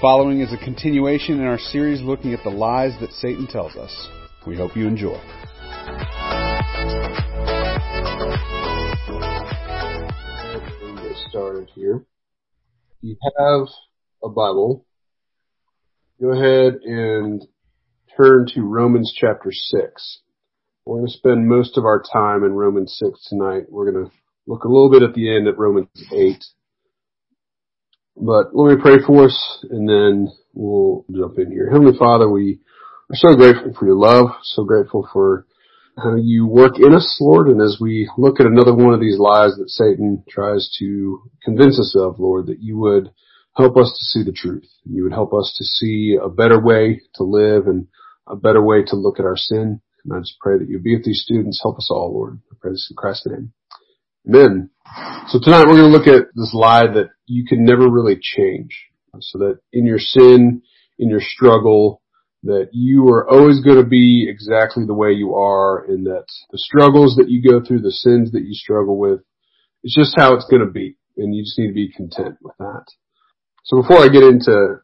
following is a continuation in our series looking at the lies that Satan tells us. We hope you enjoy. get started here. You have a Bible. Go ahead and turn to Romans chapter 6. We're going to spend most of our time in Romans 6 tonight. We're going to look a little bit at the end at Romans 8. But let me pray for us and then we'll jump in here. Heavenly Father, we are so grateful for your love, so grateful for how you work in us, Lord, and as we look at another one of these lies that Satan tries to convince us of, Lord, that you would help us to see the truth. You would help us to see a better way to live and a better way to look at our sin. And I just pray that you be with these students. Help us all, Lord. I pray this in Christ's name. Amen. So tonight we're going to look at this lie that you can never really change. So that in your sin, in your struggle, that you are always going to be exactly the way you are and that the struggles that you go through, the sins that you struggle with, it's just how it's going to be. And you just need to be content with that. So before I get into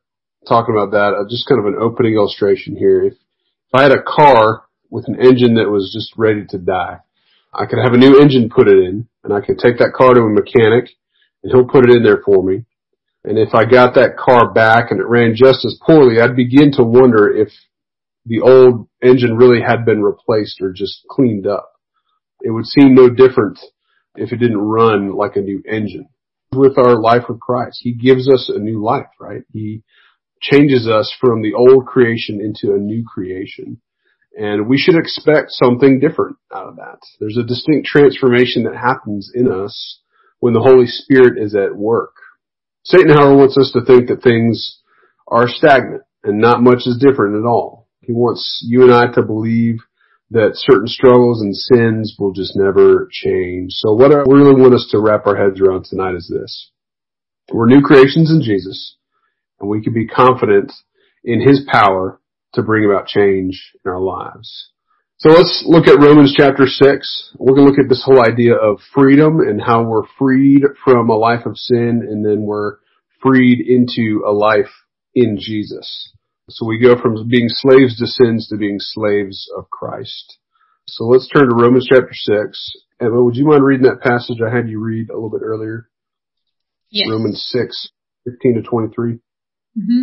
talking about that, uh, just kind of an opening illustration here. If, if I had a car with an engine that was just ready to die, I could have a new engine put it in and I can take that car to a mechanic and he'll put it in there for me. And if I got that car back and it ran just as poorly, I'd begin to wonder if the old engine really had been replaced or just cleaned up. It would seem no different if it didn't run like a new engine. With our life with Christ, He gives us a new life, right? He changes us from the old creation into a new creation. And we should expect something different out of that. There's a distinct transformation that happens in us when the Holy Spirit is at work. Satan, however, wants us to think that things are stagnant and not much is different at all. He wants you and I to believe that certain struggles and sins will just never change. So what I really want us to wrap our heads around tonight is this. We're new creations in Jesus and we can be confident in His power to bring about change in our lives. So let's look at Romans chapter 6. We're going to look at this whole idea of freedom and how we're freed from a life of sin and then we're freed into a life in Jesus. So we go from being slaves to sins to being slaves of Christ. So let's turn to Romans chapter 6. Emma, would you mind reading that passage I had you read a little bit earlier? Yes. Romans 6, 15 to 23. Mm-hmm.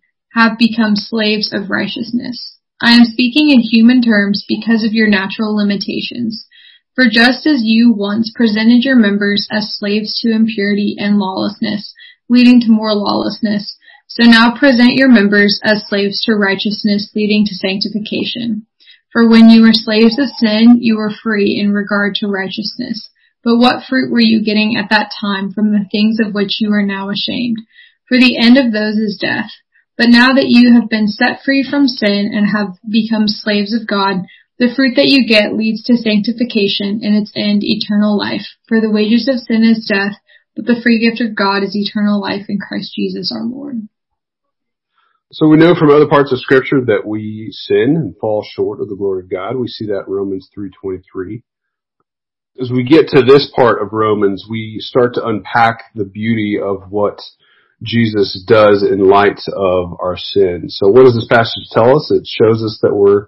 have become slaves of righteousness. I am speaking in human terms because of your natural limitations. For just as you once presented your members as slaves to impurity and lawlessness, leading to more lawlessness, so now present your members as slaves to righteousness, leading to sanctification. For when you were slaves of sin, you were free in regard to righteousness. But what fruit were you getting at that time from the things of which you are now ashamed? For the end of those is death. But now that you have been set free from sin and have become slaves of God, the fruit that you get leads to sanctification and its end eternal life. For the wages of sin is death, but the free gift of God is eternal life in Christ Jesus our Lord. So we know from other parts of scripture that we sin and fall short of the glory of God. We see that Romans 3.23. As we get to this part of Romans, we start to unpack the beauty of what Jesus does in light of our sin. So what does this passage tell us? It shows us that we're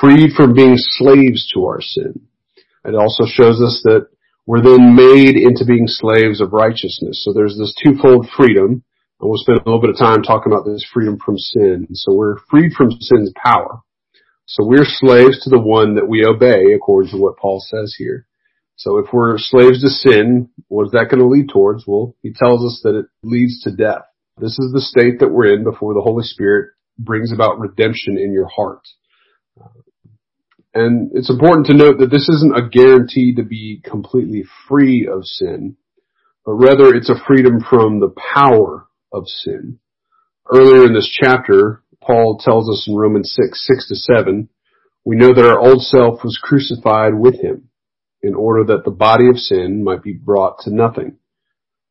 freed from being slaves to our sin. It also shows us that we're then made into being slaves of righteousness. So there's this twofold freedom. And we'll spend a little bit of time talking about this freedom from sin. So we're freed from sin's power. So we're slaves to the one that we obey according to what Paul says here. So if we're slaves to sin, what is that going to lead towards? Well, he tells us that it leads to death. This is the state that we're in before the Holy Spirit brings about redemption in your heart. And it's important to note that this isn't a guarantee to be completely free of sin, but rather it's a freedom from the power of sin. Earlier in this chapter, Paul tells us in Romans 6, 6 to 7, we know that our old self was crucified with him in order that the body of sin might be brought to nothing,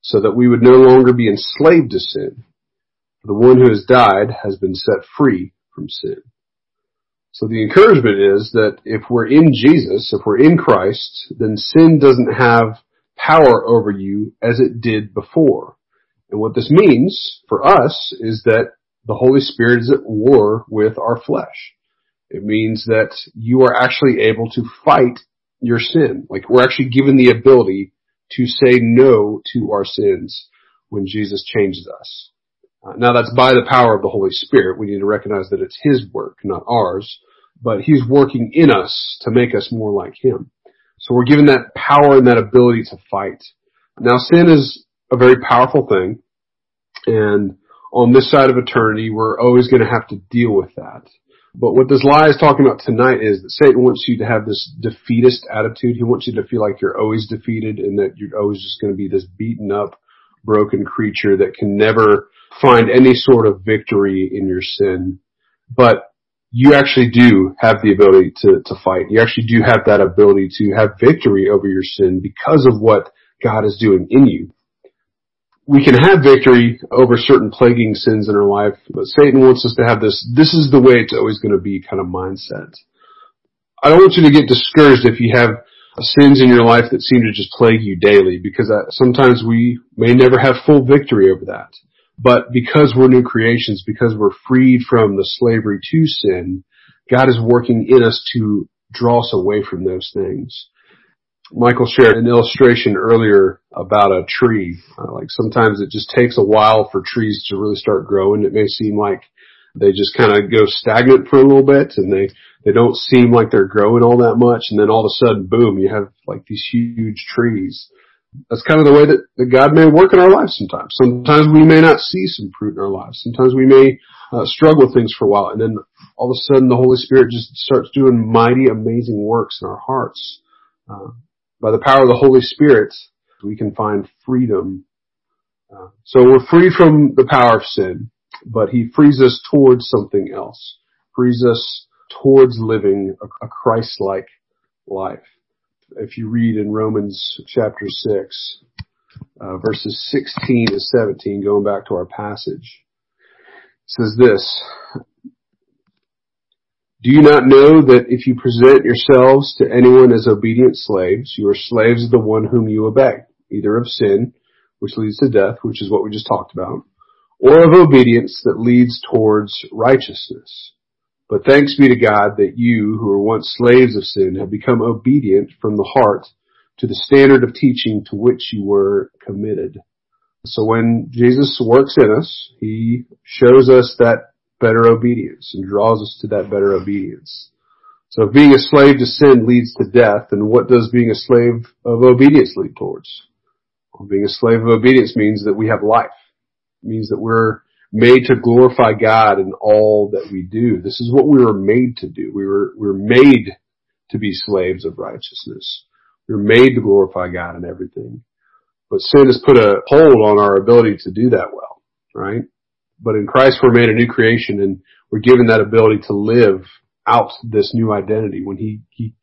so that we would no longer be enslaved to sin. The one who has died has been set free from sin. So the encouragement is that if we're in Jesus, if we're in Christ, then sin doesn't have power over you as it did before. And what this means for us is that the Holy Spirit is at war with our flesh. It means that you are actually able to fight your sin. Like we're actually given the ability to say no to our sins when Jesus changes us. Uh, now that's by the power of the Holy Spirit. We need to recognize that it's His work, not ours, but He's working in us to make us more like Him. So we're given that power and that ability to fight. Now sin is a very powerful thing, and on this side of eternity, we're always going to have to deal with that. But what this lie is talking about tonight is that Satan wants you to have this defeatist attitude. He wants you to feel like you're always defeated and that you're always just going to be this beaten up, broken creature that can never find any sort of victory in your sin. But you actually do have the ability to, to fight. You actually do have that ability to have victory over your sin because of what God is doing in you we can have victory over certain plaguing sins in our life, but Satan wants us to have this, this is the way it's always going to be kind of mindset. I don't want you to get discouraged if you have sins in your life that seem to just plague you daily because uh, sometimes we may never have full victory over that. But because we're new creations, because we're freed from the slavery to sin, God is working in us to draw us away from those things. Michael shared an illustration earlier about a tree. Uh, like sometimes it just takes a while for trees to really start growing. It may seem like they just kind of go stagnant for a little bit and they, they don't seem like they're growing all that much. And then all of a sudden, boom, you have like these huge trees. That's kind of the way that, that God may work in our lives sometimes. Sometimes we may not see some fruit in our lives. Sometimes we may uh, struggle with things for a while and then all of a sudden the Holy Spirit just starts doing mighty, amazing works in our hearts. Uh, by the power of the Holy Spirit, we can find freedom. Uh, so we're free from the power of sin, but He frees us towards something else. Frees us towards living a, a Christ-like life. If you read in Romans chapter 6, uh, verses 16 to 17, going back to our passage, says this, do you not know that if you present yourselves to anyone as obedient slaves, you are slaves of the one whom you obey, either of sin, which leads to death, which is what we just talked about, or of obedience that leads towards righteousness. But thanks be to God that you, who were once slaves of sin, have become obedient from the heart to the standard of teaching to which you were committed. So when Jesus works in us, He shows us that better obedience and draws us to that better obedience. So being a slave to sin leads to death, then what does being a slave of obedience lead towards? Well, being a slave of obedience means that we have life. It means that we're made to glorify God in all that we do. This is what we were made to do. We were, we were made to be slaves of righteousness. We were made to glorify God in everything. But sin has put a hold on our ability to do that well, right? But in Christ we're made a new creation and we're given that ability to live out this new identity. When He, He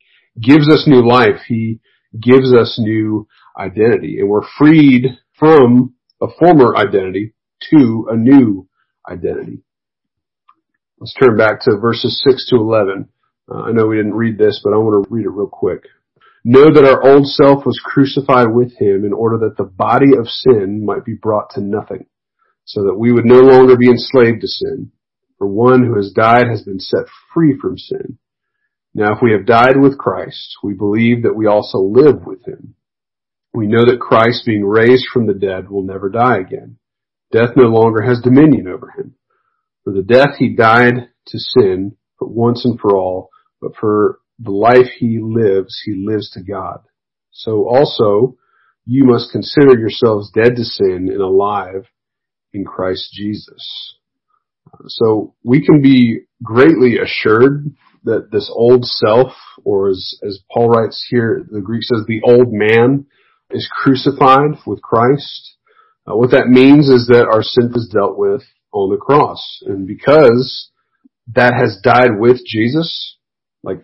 gives us new life, He gives us new identity and we're freed from a former identity to a new identity. Let's turn back to verses 6 to 11. Uh, I know we didn't read this, but I want to read it real quick. Know that our old self was crucified with him in order that the body of sin might be brought to nothing so that we would no longer be enslaved to sin. For one who has died has been set free from sin. Now if we have died with Christ, we believe that we also live with him. We know that Christ being raised from the dead will never die again. Death no longer has dominion over him. For the death he died to sin, but once and for all, but for the life he lives, he lives to God. So also, you must consider yourselves dead to sin and alive in Christ Jesus. So we can be greatly assured that this old self, or as, as Paul writes here, the Greek says the old man is crucified with Christ. Uh, what that means is that our sin is dealt with on the cross. And because that has died with Jesus, like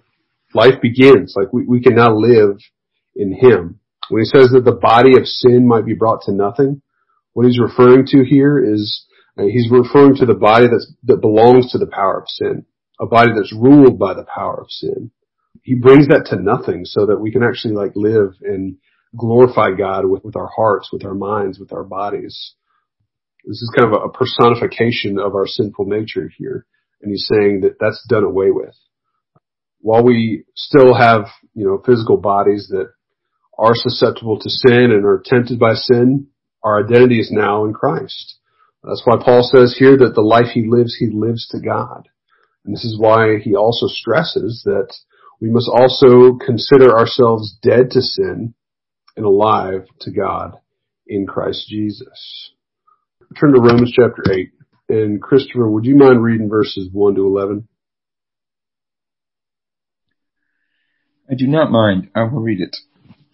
life begins. Like we, we can now live in Him. When he says that the body of sin might be brought to nothing, what he's referring to here is uh, he's referring to the body that's, that belongs to the power of sin, a body that's ruled by the power of sin. He brings that to nothing so that we can actually like live and glorify God with, with our hearts, with our minds, with our bodies. This is kind of a, a personification of our sinful nature here. And he's saying that that's done away with. While we still have, you know, physical bodies that are susceptible to sin and are tempted by sin, our identity is now in Christ. That's why Paul says here that the life he lives, he lives to God. And this is why he also stresses that we must also consider ourselves dead to sin and alive to God in Christ Jesus. Turn to Romans chapter 8. And Christopher, would you mind reading verses 1 to 11? I do not mind. I will read it.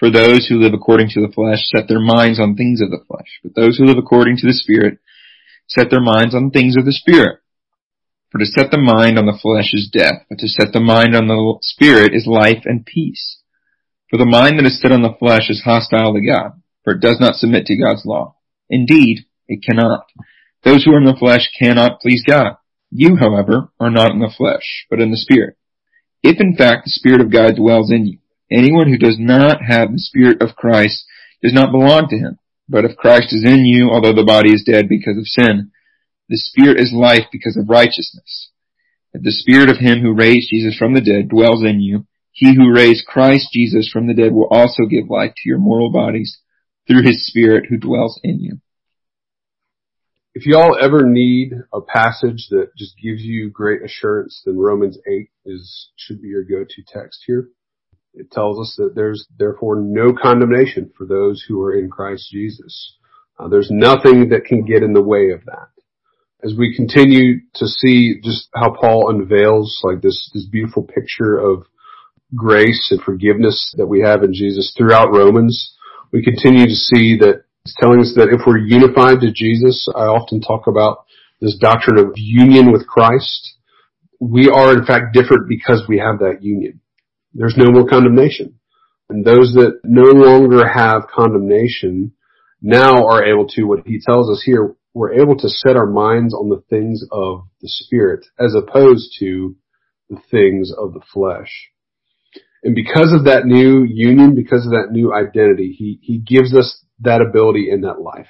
For those who live according to the flesh set their minds on things of the flesh, but those who live according to the Spirit set their minds on things of the Spirit. For to set the mind on the flesh is death, but to set the mind on the Spirit is life and peace. For the mind that is set on the flesh is hostile to God, for it does not submit to God's law. Indeed, it cannot. Those who are in the flesh cannot please God. You, however, are not in the flesh, but in the Spirit. If in fact the Spirit of God dwells in you, Anyone who does not have the Spirit of Christ does not belong to him. But if Christ is in you, although the body is dead because of sin, the Spirit is life because of righteousness. If the Spirit of him who raised Jesus from the dead dwells in you, he who raised Christ Jesus from the dead will also give life to your mortal bodies through his Spirit who dwells in you. If y'all ever need a passage that just gives you great assurance, then Romans 8 is, should be your go-to text here. It tells us that there's therefore no condemnation for those who are in Christ Jesus. Uh, there's nothing that can get in the way of that. As we continue to see just how Paul unveils like this, this beautiful picture of grace and forgiveness that we have in Jesus throughout Romans, we continue to see that it's telling us that if we're unified to Jesus, I often talk about this doctrine of union with Christ. We are in fact different because we have that union. There's no more condemnation. And those that no longer have condemnation now are able to, what he tells us here, we're able to set our minds on the things of the spirit as opposed to the things of the flesh. And because of that new union, because of that new identity, he, he gives us that ability in that life.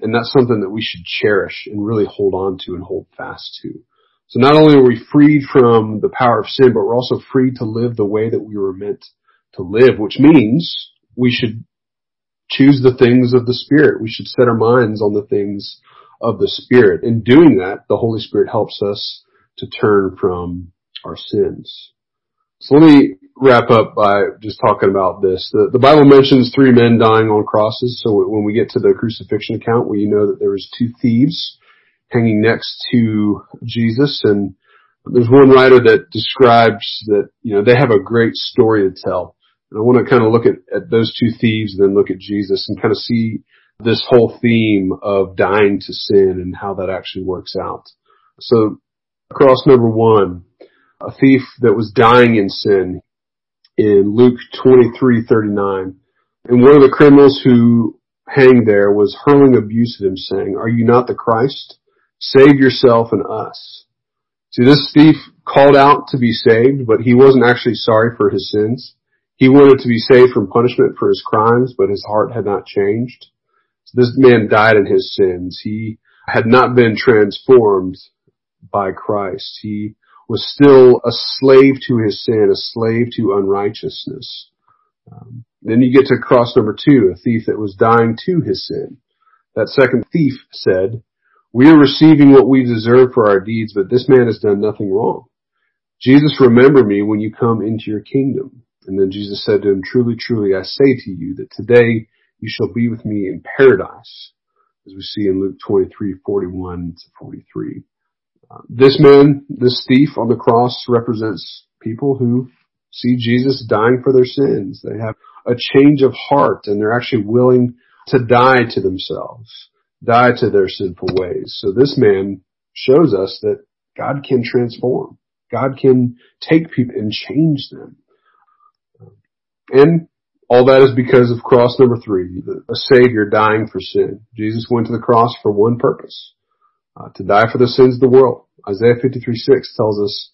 And that's something that we should cherish and really hold on to and hold fast to. So not only are we freed from the power of sin, but we're also free to live the way that we were meant to live, which means we should choose the things of the Spirit. We should set our minds on the things of the Spirit. In doing that, the Holy Spirit helps us to turn from our sins. So let me wrap up by just talking about this. The, the Bible mentions three men dying on crosses. So when we get to the crucifixion account, we know that there was two thieves hanging next to Jesus. And there's one writer that describes that, you know, they have a great story to tell. And I want to kind of look at, at those two thieves and then look at Jesus and kind of see this whole theme of dying to sin and how that actually works out. So cross number one, a thief that was dying in sin in Luke 23:39. And one of the criminals who hanged there was hurling abuse at him saying, are you not the Christ? Save yourself and us. See, this thief called out to be saved, but he wasn't actually sorry for his sins. He wanted to be saved from punishment for his crimes, but his heart had not changed. So this man died in his sins. He had not been transformed by Christ. He was still a slave to his sin, a slave to unrighteousness. Um, then you get to cross number two, a thief that was dying to his sin. That second thief said, We are receiving what we deserve for our deeds, but this man has done nothing wrong. Jesus, remember me when you come into your kingdom. And then Jesus said to him, truly, truly, I say to you that today you shall be with me in paradise, as we see in Luke 23, 41 to 43. Uh, this man, this thief on the cross represents people who see Jesus dying for their sins. They have a change of heart and they're actually willing to die to themselves, die to their sinful ways. So this man shows us that God can transform. God can take people and change them. And all that is because of cross number three, a savior dying for sin. Jesus went to the cross for one purpose, uh, to die for the sins of the world. Isaiah 53 6 tells us,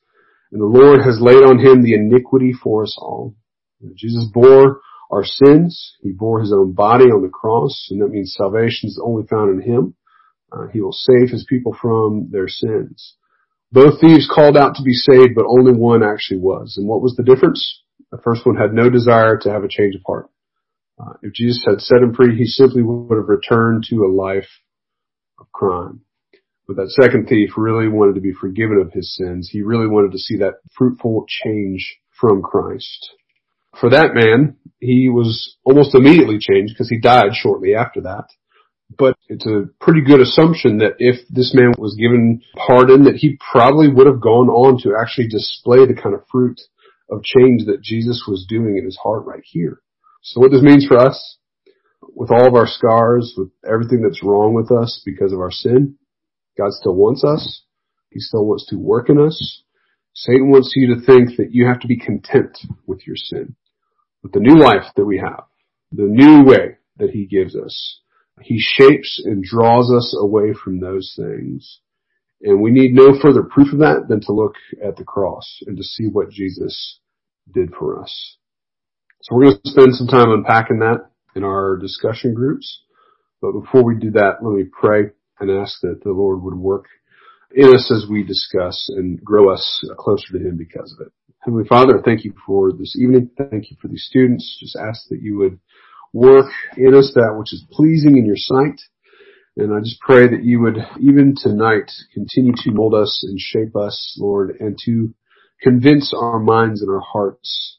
and the Lord has laid on him the iniquity for us all. Jesus bore our sins. He bore his own body on the cross, and that means salvation is only found in him. Uh, he will save his people from their sins. Both thieves called out to be saved, but only one actually was. And what was the difference? The first one had no desire to have a change of heart. Uh, if Jesus had set him free, he simply would have returned to a life of crime. But that second thief really wanted to be forgiven of his sins. He really wanted to see that fruitful change from Christ. For that man, he was almost immediately changed because he died shortly after that. But it's a pretty good assumption that if this man was given pardon, that he probably would have gone on to actually display the kind of fruit of change that Jesus was doing in his heart right here. So what this means for us, with all of our scars, with everything that's wrong with us because of our sin, God still wants us. He still wants to work in us. Satan wants you to think that you have to be content with your sin. With the new life that we have, the new way that he gives us, he shapes and draws us away from those things. And we need no further proof of that than to look at the cross and to see what Jesus did for us. So we're going to spend some time unpacking that in our discussion groups. But before we do that, let me pray and ask that the Lord would work in us as we discuss and grow us closer to Him because of it. Heavenly Father, thank you for this evening. Thank you for these students. Just ask that you would work in us that which is pleasing in your sight. And I just pray that you would, even tonight, continue to mold us and shape us, Lord, and to convince our minds and our hearts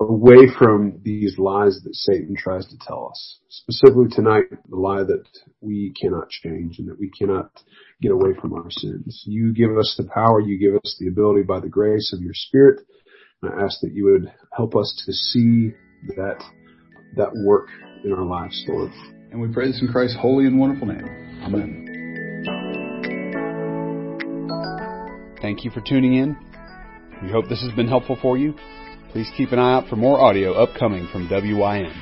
away from these lies that Satan tries to tell us. Specifically tonight, the lie that we cannot change and that we cannot get away from our sins. You give us the power, you give us the ability by the grace of your Spirit. And I ask that you would help us to see that, that work in our lives, Lord. And we pray this in Christ's holy and wonderful name. Amen. Thank you for tuning in. We hope this has been helpful for you. Please keep an eye out for more audio upcoming from WYM.